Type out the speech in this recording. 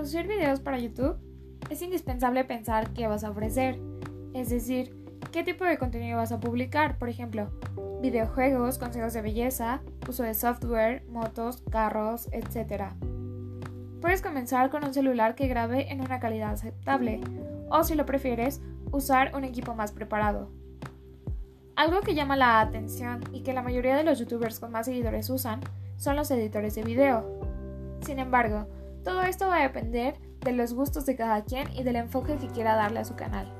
producir videos para YouTube, es indispensable pensar qué vas a ofrecer, es decir, qué tipo de contenido vas a publicar, por ejemplo, videojuegos, consejos de belleza, uso de software, motos, carros, etc. Puedes comenzar con un celular que grabe en una calidad aceptable, o si lo prefieres, usar un equipo más preparado. Algo que llama la atención y que la mayoría de los youtubers con más seguidores usan son los editores de video. Sin embargo, todo esto va a depender de los gustos de cada quien y del enfoque que quiera darle a su canal.